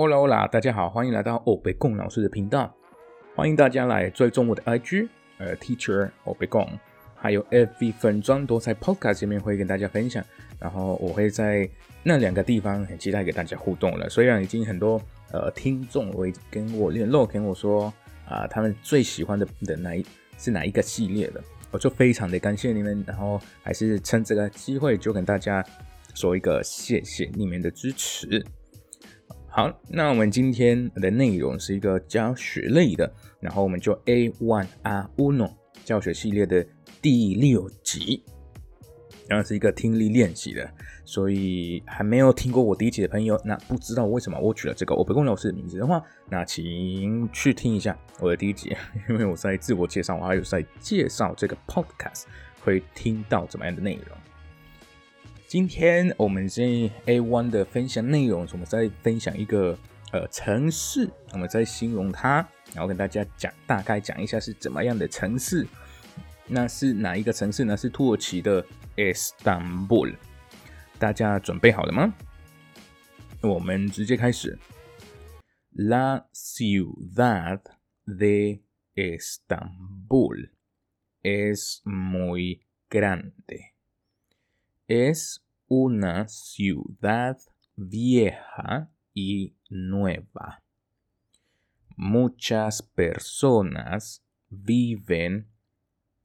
Hola Hola，大家好，欢迎来到欧北贡老师的频道。欢迎大家来追踪我的 IG，呃，Teacher 欧北贡，还有 FV 粉装都在 Podcast 里面会跟大家分享。然后我会在那两个地方很期待给大家互动了。虽然已经很多呃听众会跟我联络，跟我说啊，他们最喜欢的的哪一是哪一个系列的，我就非常的感谢你们。然后还是趁这个机会就跟大家说一个谢谢你们的支持。好，那我们今天的内容是一个教学类的，然后我们就 A One A Uno 教学系列的第六集，然后是一个听力练习的，所以还没有听过我第一集的朋友，那不知道为什么我取了这个我不公老师的名字的话，那请去听一下我的第一集，因为我在自我介绍，我还有在介绍这个 Podcast 会听到怎么样的内容。今天我们这 A one 的分享内容，我们在分享一个呃城市，我们在形容它，然后跟大家讲大概讲一下是怎么样的城市。那是哪一个城市呢？是土耳其的 Istanbul。大家准备好了吗？我们直接开始。La ciudad de Istanbul es muy grande. Es una ciudad vieja y nueva. Muchas personas viven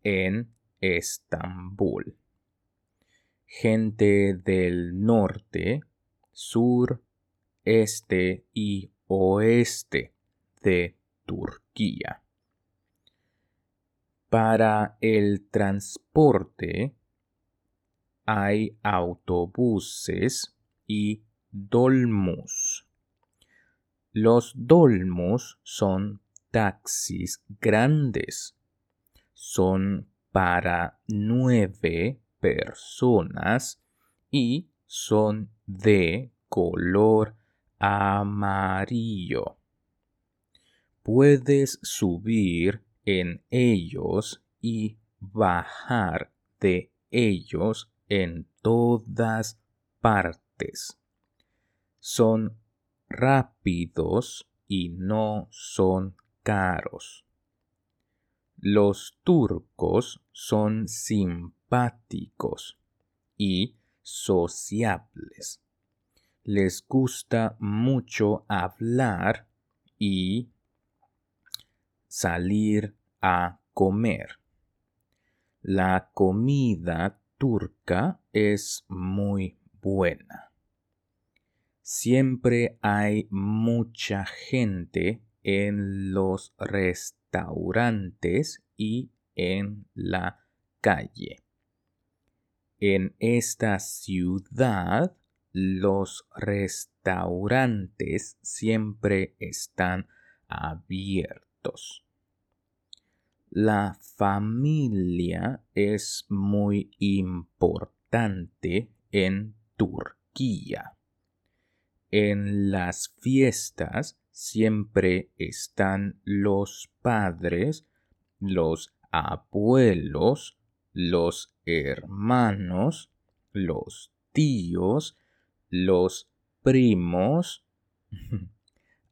en Estambul. Gente del norte, sur, este y oeste de Turquía. Para el transporte, hay autobuses y dolmus. Los dolmus son taxis grandes. Son para nueve personas y son de color amarillo. Puedes subir en ellos y bajar de ellos en todas partes. Son rápidos y no son caros. Los turcos son simpáticos y sociables. Les gusta mucho hablar y salir a comer. La comida turca es muy buena. Siempre hay mucha gente en los restaurantes y en la calle. En esta ciudad los restaurantes siempre están abiertos. La familia es muy importante en Turquía. En las fiestas siempre están los padres, los abuelos, los hermanos, los tíos, los primos.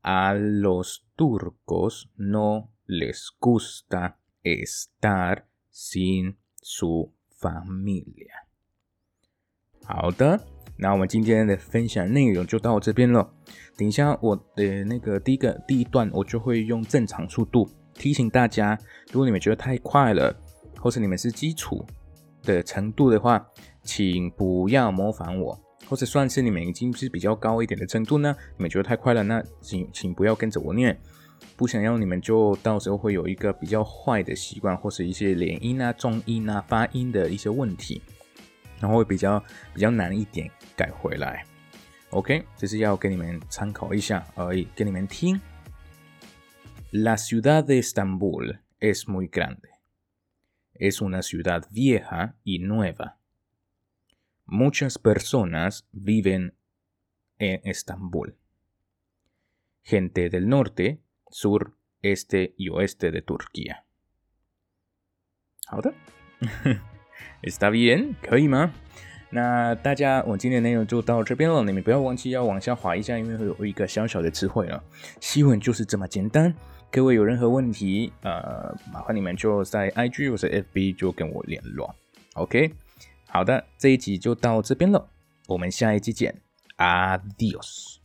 A los turcos no les gusta estar sin su familia。好的，那我们今天的分享内容就到这边了。等一下，我的那个第一个第一段，我就会用正常速度提醒大家。如果你们觉得太快了，或是你们是基础的程度的话，请不要模仿我，或者算是你们已经是比较高一点的程度呢，你们觉得太快了，那请请不要跟着我念。不想要你们就到时候会有一个比较坏的习惯，或是一些连音啊、重音啊、发音的一些问题，然后会比较比较难一点改回来。OK，这是要给你们参考一下而已，给你们听。La ciudad de Estambul es muy grande. Es una ciudad vieja y nueva. Muchas personas viven en Estambul. Gente del norte sur, este y oeste de Turquía. ¿Está bien? 那大家，我今天内容就到这边了。你们不要忘记要往下滑一下，因为会有一个小小的词汇了。新闻就是这么简单。各位有任何问题，呃，麻烦你们就在 IG 或者 FB 就跟我联络。OK，好的，这一集就到这边了，我们下一集见，Adios。